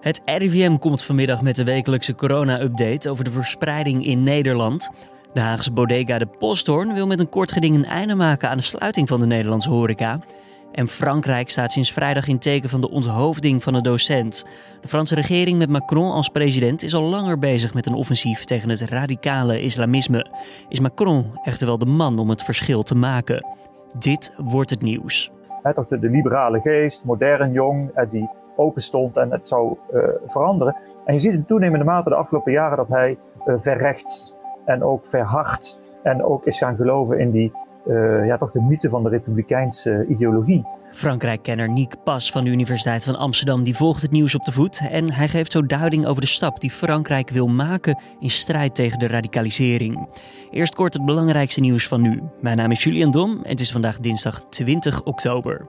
Het RIVM komt vanmiddag met de wekelijkse corona-update over de verspreiding in Nederland. De Haagse bodega De Posthoorn wil met een kort geding een einde maken aan de sluiting van de Nederlandse horeca. En Frankrijk staat sinds vrijdag in teken van de onthoofding van een docent. De Franse regering met Macron als president is al langer bezig met een offensief tegen het radicale islamisme. Is Macron echter wel de man om het verschil te maken? Dit wordt het nieuws. de, liberale geest, modern, jong, die open stond en het zou uh, veranderen. En je ziet in toenemende mate de afgelopen jaren dat hij uh, verrechts en ook verhard en ook is gaan geloven in die, uh, ja, toch de mythe van de republikeinse ideologie. Frankrijk-kenner Nick Pas van de Universiteit van Amsterdam die volgt het nieuws op de voet en hij geeft zo duiding over de stap die Frankrijk wil maken in strijd tegen de radicalisering. Eerst kort het belangrijkste nieuws van nu. Mijn naam is Julian Dom en het is vandaag dinsdag 20 oktober.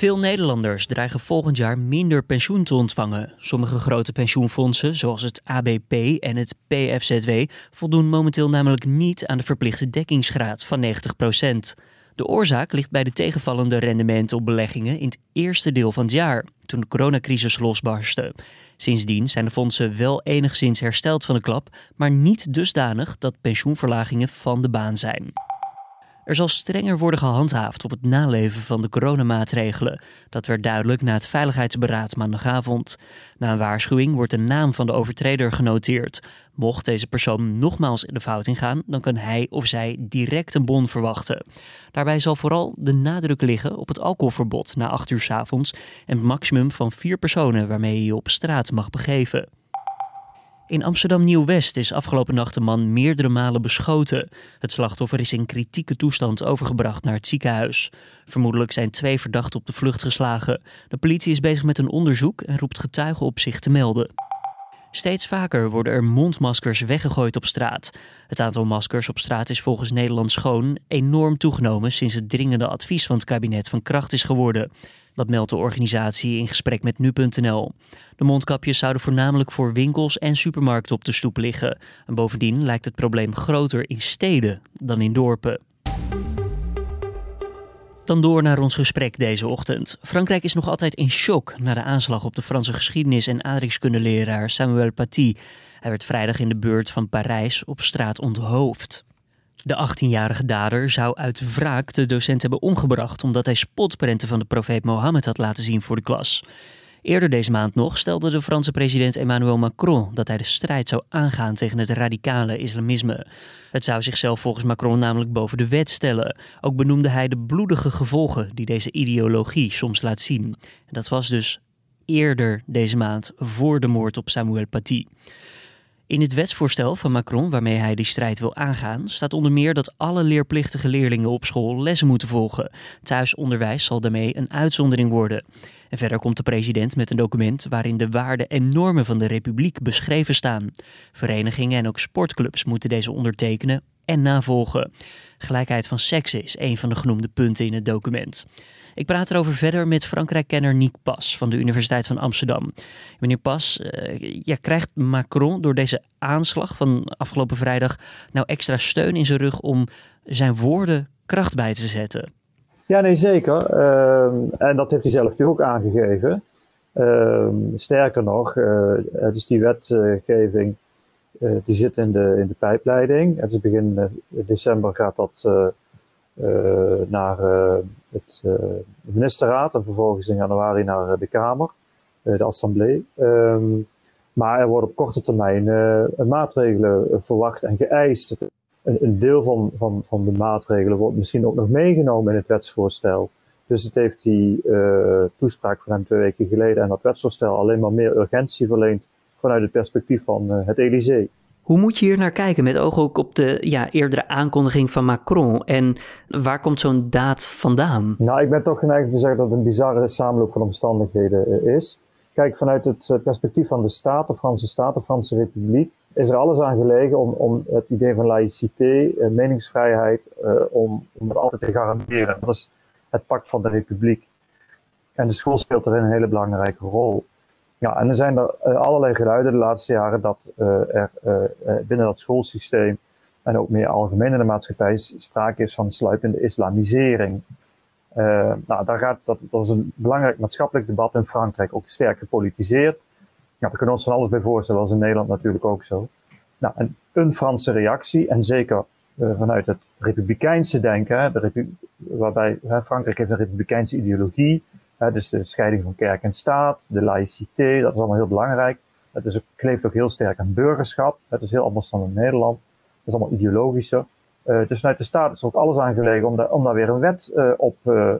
Veel Nederlanders dreigen volgend jaar minder pensioen te ontvangen. Sommige grote pensioenfondsen, zoals het ABP en het PFZW, voldoen momenteel namelijk niet aan de verplichte dekkingsgraad van 90%. De oorzaak ligt bij de tegenvallende rendementen op beleggingen in het eerste deel van het jaar, toen de coronacrisis losbarstte. Sindsdien zijn de fondsen wel enigszins hersteld van de klap, maar niet dusdanig dat pensioenverlagingen van de baan zijn. Er zal strenger worden gehandhaafd op het naleven van de coronamaatregelen. Dat werd duidelijk na het Veiligheidsberaad maandagavond. Na een waarschuwing wordt de naam van de overtreder genoteerd. Mocht deze persoon nogmaals in de fout ingaan, dan kan hij of zij direct een bon verwachten. Daarbij zal vooral de nadruk liggen op het alcoholverbod na 8 uur s avonds en het maximum van vier personen waarmee je je op straat mag begeven. In Amsterdam Nieuw-West is afgelopen nacht een man meerdere malen beschoten. Het slachtoffer is in kritieke toestand overgebracht naar het ziekenhuis. Vermoedelijk zijn twee verdachten op de vlucht geslagen. De politie is bezig met een onderzoek en roept getuigen op zich te melden. Steeds vaker worden er mondmaskers weggegooid op straat. Het aantal maskers op straat is volgens Nederland Schoon enorm toegenomen sinds het dringende advies van het kabinet van kracht is geworden. Dat meldt de organisatie in gesprek met nu.nl. De mondkapjes zouden voornamelijk voor winkels en supermarkten op de stoep liggen. En bovendien lijkt het probleem groter in steden dan in dorpen. Dan door naar ons gesprek deze ochtend. Frankrijk is nog altijd in shock na de aanslag op de Franse geschiedenis- en aardrijkskundeleraar Samuel Paty. Hij werd vrijdag in de buurt van Parijs op straat onthoofd. De 18-jarige dader zou uit wraak de docent hebben omgebracht omdat hij spotprenten van de profeet Mohammed had laten zien voor de klas. Eerder deze maand nog stelde de Franse president Emmanuel Macron dat hij de strijd zou aangaan tegen het radicale islamisme. Het zou zichzelf volgens Macron namelijk boven de wet stellen. Ook benoemde hij de bloedige gevolgen die deze ideologie soms laat zien. En dat was dus eerder deze maand voor de moord op Samuel Paty. In het wetsvoorstel van Macron, waarmee hij die strijd wil aangaan, staat onder meer dat alle leerplichtige leerlingen op school lessen moeten volgen. Thuisonderwijs zal daarmee een uitzondering worden. En verder komt de president met een document waarin de waarden en normen van de republiek beschreven staan. Verenigingen en ook sportclubs moeten deze ondertekenen en navolgen. Gelijkheid van seksen is een van de genoemde punten in het document. Ik praat erover verder met Frankrijk-kenner Nick Pas van de Universiteit van Amsterdam. Meneer Pas, uh, krijgt Macron door deze aanslag van afgelopen vrijdag nou extra steun in zijn rug om zijn woorden kracht bij te zetten? Ja, nee, zeker. Ehm, en dat heeft hij zelf natuurlijk ook aangegeven. Ehm, sterker nog, uh, dus die wetgeving uh, die zit in de, in de pijpleiding. Het is begin december gaat dat naar het ministerraad en vervolgens in januari naar de Kamer, de Assemblée. Um, maar er worden op korte termijn maatregelen verwacht en geëist een, deel van, van, van de maatregelen wordt misschien ook nog meegenomen in het wetsvoorstel. Dus het heeft die toespraak van hem twee weken geleden en dat wetsvoorstel alleen maar meer urgentie verleend vanuit het perspectief van het Elysée. Hoe moet je hier naar kijken met oog ook op de ja, eerdere aankondiging van Macron? En waar komt zo'n daad vandaan? Nou, ik ben toch geneigd te zeggen dat het een bizarre samenloop van omstandigheden uh, is. Kijk, vanuit het perspectief van de staat, de Franse staat, de Franse Republiek, is er alles aan gelegen om, om het idee van laïcité, eh, meningsvrijheid, om, om dat altijd te garanderen. Dat is het pact van de republiek. En de school speelt erin een hele belangrijke rol. Ja, en er zijn er uh, allerlei geluiden de laatste jaren dat er binnen dat schoolsysteem en ook meer algemeen in de maatschappij sprake is van sluipende islamisering. nou, daar gaat, dat, dat is een belangrijk maatschappelijk debat in Frankrijk, ook sterk gepolitiseerd. Ja, we kunnen ons van alles bij voorstellen, als in Nederland natuurlijk ook zo. Nou, en een Franse reactie, en zeker vanuit het republikeinse denken, de waarbij Frankrijk heeft een republikeinse ideologie, dus de scheiding van kerk en staat, de laïcité, dat is allemaal heel belangrijk. Het is ook, kleeft ook heel sterk aan burgerschap. Het is heel anders dan in Nederland. Het is allemaal ideologischer. Uh, dus vanuit de staat is ook alles aangelegen om, om daar weer een wet op, uh,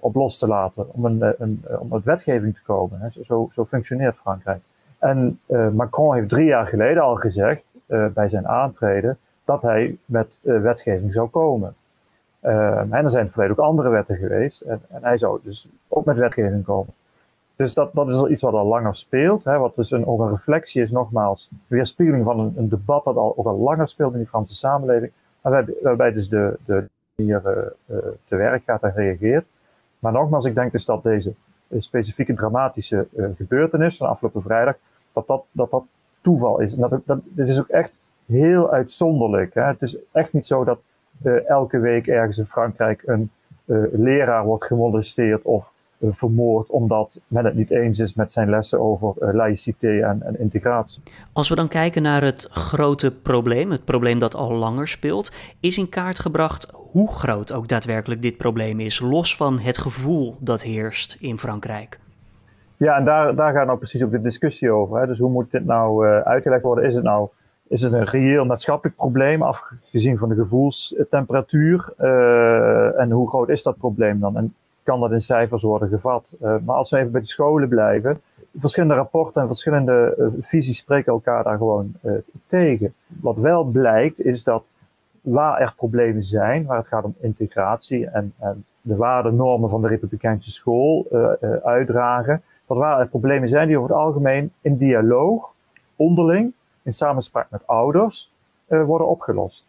op los te laten. Om, een, een, om met wetgeving te komen. Hè. Zo, zo functioneert Frankrijk. En Macron heeft drie jaar geleden al gezegd, bij zijn aantreden, dat hij met wetgeving zou komen. En er zijn verleden ook andere wetten geweest. En, en hij zou dus ook met wetgeving komen. Dus dat, dat is iets wat al langer speelt. Hè, wat dus een, ook een reflectie is, nogmaals, weerspiegeling van een, een, debat dat al, ook al langer speelt in die Franse samenleving. Waarbij, waarbij dus de, de hier uh, te werk gaat en reageert. Maar nogmaals, ik denk dus dat deze specifieke dramatische gebeurtenis van afgelopen vrijdag, dat dat, dat, dat toeval is. Dat, dat, dit is ook echt heel uitzonderlijk. Hè. Het is echt niet zo dat elke week ergens in Frankrijk een leraar wordt gemolesteerd of eh, vermoord omdat men het niet eens is met zijn lessen over laïcité en, en, integratie. Als we dan kijken naar het grote probleem, het probleem dat al langer speelt, is in kaart gebracht hoe groot ook daadwerkelijk dit probleem is, los van het gevoel dat heerst in Frankrijk. Ja, en daar, daar gaat nou precies ook de discussie over. Hè. Dus hoe moet dit nou uh, uitgelegd worden? Is het nou is het een reëel maatschappelijk probleem, afgezien van de gevoelstemperatuur? Uh, en hoe groot is dat probleem dan? En kan dat in cijfers worden gevat. Uh, maar als we even bij de scholen blijven, verschillende rapporten en verschillende uh, visies spreken elkaar daar gewoon tegen. Wat wel blijkt is dat waar er problemen zijn, waar het gaat om integratie en, en de waarden, van de Republikeinse school uitdragen, dat waar er problemen zijn die over het algemeen in dialoog, onderling, in samenspraak met ouders, worden opgelost.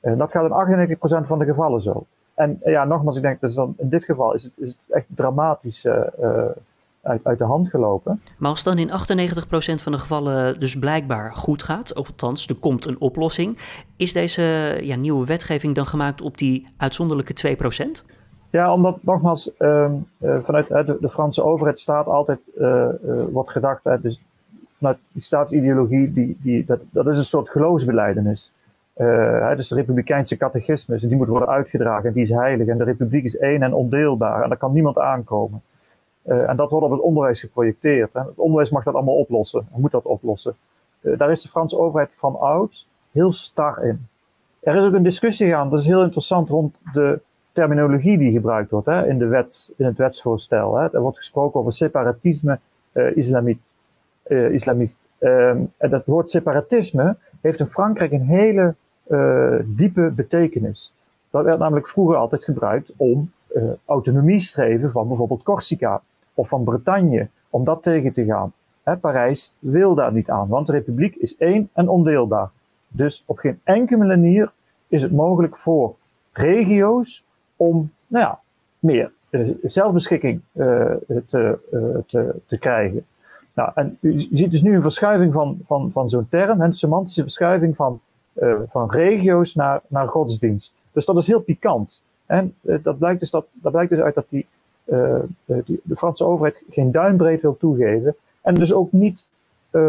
dat gaat in 98% van de gevallen zo. En ja, nogmaals, ik denk dat dan, in dit geval is het, is het echt dramatisch uit, uit, de hand gelopen. Maar als dan in 98% van de gevallen dus blijkbaar goed gaat, althans er komt een oplossing, is deze ja, nieuwe wetgeving dan gemaakt op die uitzonderlijke 2%? Ja, omdat nogmaals, uh, vanuit de, de, Franse overheid staat altijd, wordt gedacht, dus vanuit die staatsideologie, die, die, dat, dat is een soort geloofsbeleidenis. Uh, dus de republikeinse catechismus, die moet worden uitgedragen en die is heilig. En de republiek is één en ondeelbaar en daar kan niemand aankomen. Uh, en dat wordt op het onderwijs geprojecteerd. Hè. Het onderwijs mag dat allemaal oplossen, moet dat oplossen. Uh, daar is de Franse overheid van oud heel star in. Er is ook een discussie gaan, dat is heel interessant, rond de terminologie die gebruikt wordt hè, in, de wet, in het wetsvoorstel. Hè. Er wordt gesproken over separatisme islamit, islamist. Ehm, en dat woord separatisme heeft in Frankrijk een hele uh, diepe betekenis. Dat werd namelijk vroeger altijd gebruikt om uh, autonomie streven van bijvoorbeeld Corsica of van Bretagne, om dat tegen te gaan. Hè, Parijs wil daar niet aan, want de republiek is één en ondeelbaar. Dus op geen enkele manier is het mogelijk voor regio's om, nou ja, meer uh, zelfbeschikking te, te krijgen. Nou, en je ziet dus nu een verschuiving van, van, van zo'n term, een semantische verschuiving van, uh, van regio's naar, naar godsdienst. Dus dat is heel pikant. En uh, dat, blijkt dus dat, blijkt dus uit dat uh, die, de Franse overheid geen duimbreed wil toegeven. En dus ook niet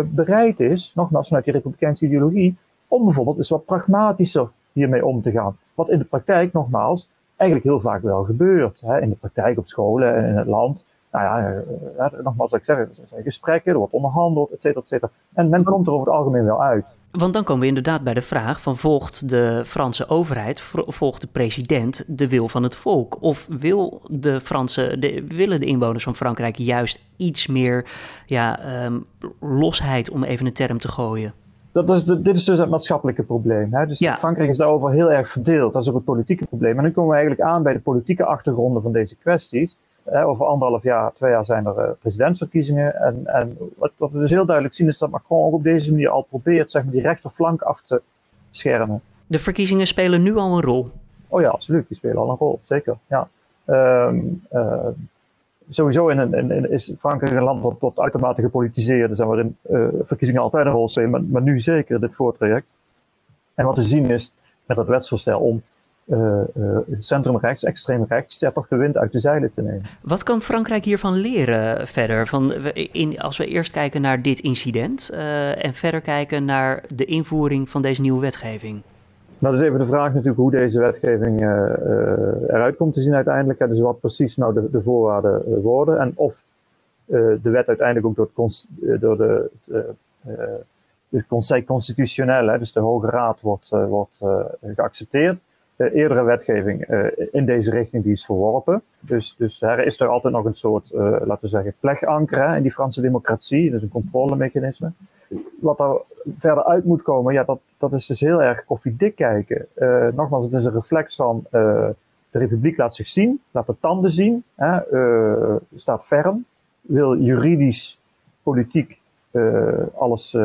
bereid is, nogmaals vanuit die republikeinse ideologie, om bijvoorbeeld eens wat pragmatischer hiermee om te gaan. Wat in de praktijk, nogmaals, eigenlijk heel vaak wel gebeurt. Hè? In de praktijk op scholen en in het land nou ja, uh, nogmaals, ik zeg, er zijn gesprekken, er wordt onderhandeld, et cetera, et cetera. En men komt er over het algemeen wel uit. Want dan komen we inderdaad bij de vraag van volgt de Franse overheid, volgt de president de wil van het volk? Of wil de Franse, de, willen de inwoners van Frankrijk juist iets meer ja, um, losheid, om even een term te gooien? Dat is dit is dus het maatschappelijke probleem. Hè? Dus ja. Frankrijk is daarover heel erg verdeeld. Dat is ook het politieke probleem. En nu komen we eigenlijk aan bij de politieke achtergronden van deze kwesties over anderhalf jaar, twee jaar zijn er uh, presidentsverkiezingen. En, en wat, wat, we dus heel duidelijk zien is dat Macron ook op deze manier al probeert zeg maar, die rechterflank af te schermen. De verkiezingen spelen nu al een rol? Oh ja, absoluut. Die spelen al een rol, zeker. Ja. Um, uh, sowieso in, in, in, is Frankrijk een land wat tot uitermate gepolitiseerd is en waarin uh, verkiezingen altijd een rol spelen, maar, maar nu zeker dit voortraject. En wat we zien is met dat wetsvoorstel om centrum rechts, extreem rechts, ja, toch de wind uit de zeilen te nemen. Wat kan Frankrijk hiervan leren verder? Van, in, als we eerst kijken naar dit incident en verder kijken naar de invoering van deze nieuwe wetgeving. Nou, dat is even de vraag natuurlijk hoe deze wetgeving eruit komt te zien uiteindelijk. Dus wat precies nou de, de voorwaarden worden en of de wet uiteindelijk ook door, het, door de, de Conseil Constitutionnel, hè, dus de Hoge Raad, wordt, wordt geaccepteerd. De eerdere wetgeving in deze richting die is verworpen. Dus, dus er is er altijd nog een soort, laten we zeggen, pleganker in die Franse democratie. Dus een controlemechanisme. Wat er verder uit moet komen, ja, dat, dat is dus heel erg koffiedik kijken. Nogmaals, het is een reflex van de republiek laat zich zien, laat de tanden zien, hè, staat ferm, wil juridisch, politiek alles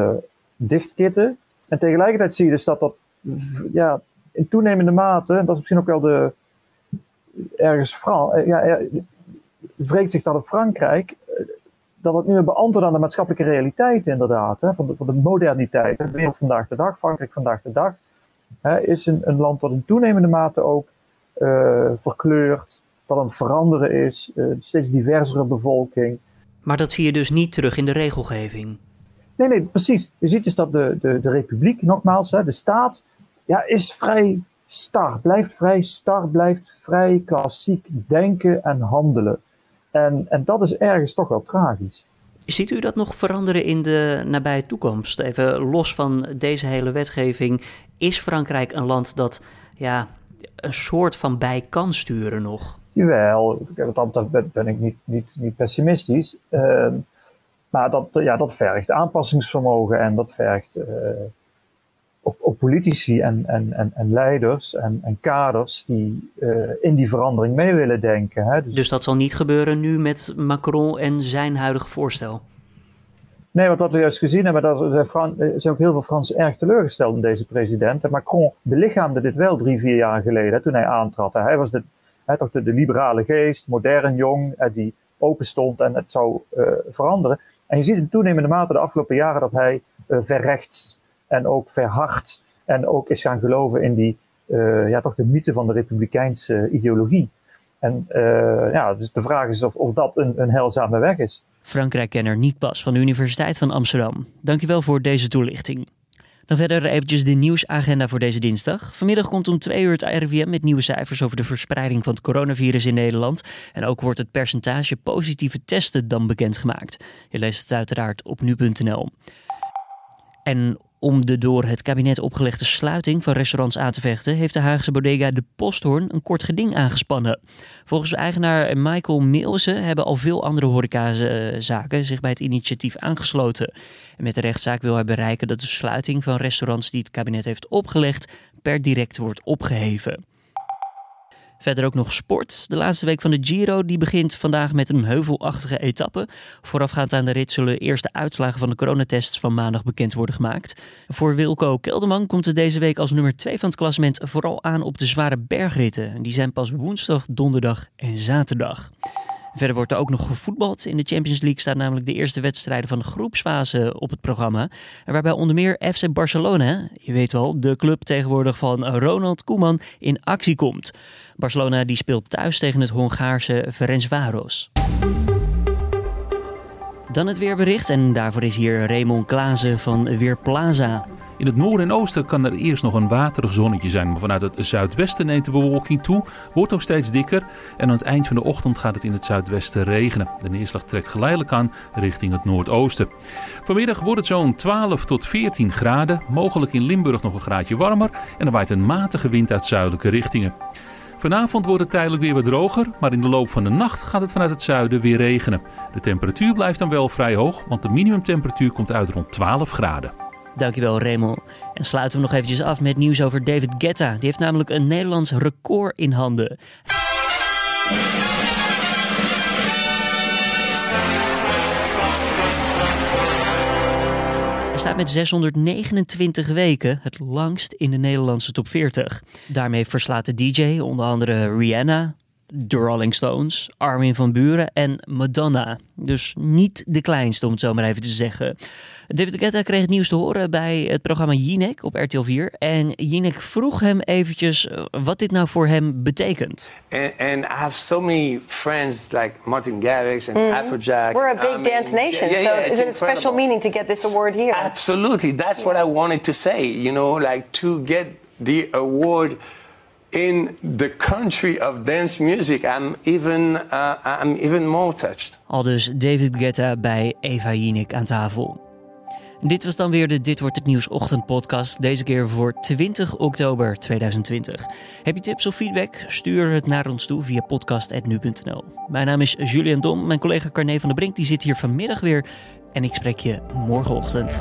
dichtkitten. En tegelijkertijd zie je dus dat dat ja, in toenemende mate, en dat is misschien ook wel de ergens Fran, ja, er, wreekt zich dat op Frankrijk dat het nu meer beantwoordt aan de maatschappelijke realiteit inderdaad, hè, van, de, van de moderniteit. De wereld vandaag de dag, Frankrijk vandaag de dag, hè, is een, een, land wat in toenemende mate ook uh, verkleurt, dat aan het veranderen is, uh, steeds diversere bevolking. Maar dat zie je dus niet terug in de regelgeving? Nee, nee, precies. Je ziet dus dat de, de, de republiek, nogmaals, hè, de staat, ja, is vrij star, blijft vrij star, blijft vrij klassiek denken en handelen. En, en dat is ergens toch wel tragisch. Ziet u dat nog veranderen in de nabije toekomst? Even los van deze hele wetgeving. Is Frankrijk een land dat ja, een soort van bij kan sturen nog? Jawel, dat ben ik niet, niet, niet pessimistisch. Uh, maar dat, ja, dat vergt aanpassingsvermogen en dat vergt uh, op, op politici en, en, en, en leiders en, en kaders die uh, in die verandering mee willen denken. Hè. Dus, dus, dat zal niet gebeuren nu met Macron en zijn huidige voorstel? Nee, want wat we juist gezien hebben, dat er zijn ook heel veel Fransen erg teleurgesteld in deze president. En Macron belichaamde dit wel drie, vier jaar geleden toen hij aantrad. Hij was de, hij toch de, de, liberale geest, modern, jong, die open stond en het zou uh, veranderen. En je ziet in toenemende mate de afgelopen jaren dat hij uh, verrechts en ook verhard en ook is gaan geloven in die, uh, ja, toch de mythe van de republikeinse ideologie. En uh, ja, dus de vraag is of, of dat een, een heilzame weg is. Frankrijk-kenner Niet Pas van de Universiteit van Amsterdam. Dankjewel voor deze toelichting. Dan verder eventjes de nieuwsagenda voor deze dinsdag. Vanmiddag komt om twee uur het RIVM met nieuwe cijfers over de verspreiding van het coronavirus in Nederland. En ook wordt het percentage positieve testen dan bekendgemaakt. Je leest het uiteraard op nu.nl. En om de door het kabinet opgelegde sluiting van restaurants aan te vechten, heeft de Haagse bodega De Posthoorn een kort geding aangespannen. Volgens eigenaar Michael Meelsen hebben al veel andere horecazaken zich bij het initiatief aangesloten. En met de rechtszaak wil hij bereiken dat de sluiting van restaurants die het kabinet heeft opgelegd per direct wordt opgeheven. Verder ook nog sport. De laatste week van de Giro die begint vandaag met een heuvelachtige etappe. Voorafgaand aan de rit zullen eerst de uitslagen van de coronatests van maandag bekend worden gemaakt. Voor Wilco Kelderman komt het deze week als nummer 2 van het klassement vooral aan op de zware bergritten. Die zijn pas woensdag, donderdag en zaterdag. Verder wordt er ook nog gevoetbald. In de Champions League staan namelijk de eerste wedstrijden van de groepsfase op het programma. Waarbij onder meer FC Barcelona, je weet wel, de club tegenwoordig van Ronald Koeman, in actie komt. Barcelona die speelt thuis tegen het Hongaarse Ferencváros. Dan het weerbericht en daarvoor is hier Raymond Klaassen van Weerplaza. In het noorden en oosten kan er eerst nog een waterig zonnetje zijn, maar vanuit het zuidwesten neemt de bewolking toe, wordt ook steeds dikker en aan het eind van de ochtend gaat het in het zuidwesten regenen. De neerslag trekt geleidelijk aan richting het noordoosten. Vanmiddag wordt het zo'n 12 tot 14 graden, mogelijk in Limburg nog een graadje warmer en er waait een matige wind uit zuidelijke richtingen. Vanavond wordt het tijdelijk weer wat droger, maar in de loop van de nacht gaat het vanuit het zuiden weer regenen. De temperatuur blijft dan wel vrij hoog, want de minimumtemperatuur komt uit rond 12 graden. Dankjewel Raymond. En sluiten we nog eventjes af met nieuws over David Guetta. Die heeft namelijk een Nederlands record in handen. Hij staat met 629 weken het langst in de Nederlandse top 40. Daarmee verslaat de DJ onder andere Rihanna, de Rolling Stones, Armin van Buren en Madonna. Dus niet de kleinste, om het zo maar even te zeggen. David Guetta kreeg het nieuws te horen bij het programma Jinek op RTL 4. En Jinek vroeg hem eventjes eh, wat dit nou voor hem betekent. And, and I have so many friends like Martin Garrix and Afrojack. We're a big I mean, dance nation, yeah, so yeah, it's isn't it special meaning to get this award here? Absolutely, that's what I wanted to say. You know, like to get the award in the country of dance music, I'm even uh, even more touched. Al dus David Guetta bij Eva Jinek aan tafel. Dit was dan weer de Dit Wordt Het Nieuws ochtendpodcast. Deze keer voor 20 oktober 2020. Heb je tips of feedback? Stuur het naar ons toe via podcast.nu.nl. Mijn naam is Julian Dom. Mijn collega Carne van der Brink die zit hier vanmiddag weer. En ik spreek je morgenochtend.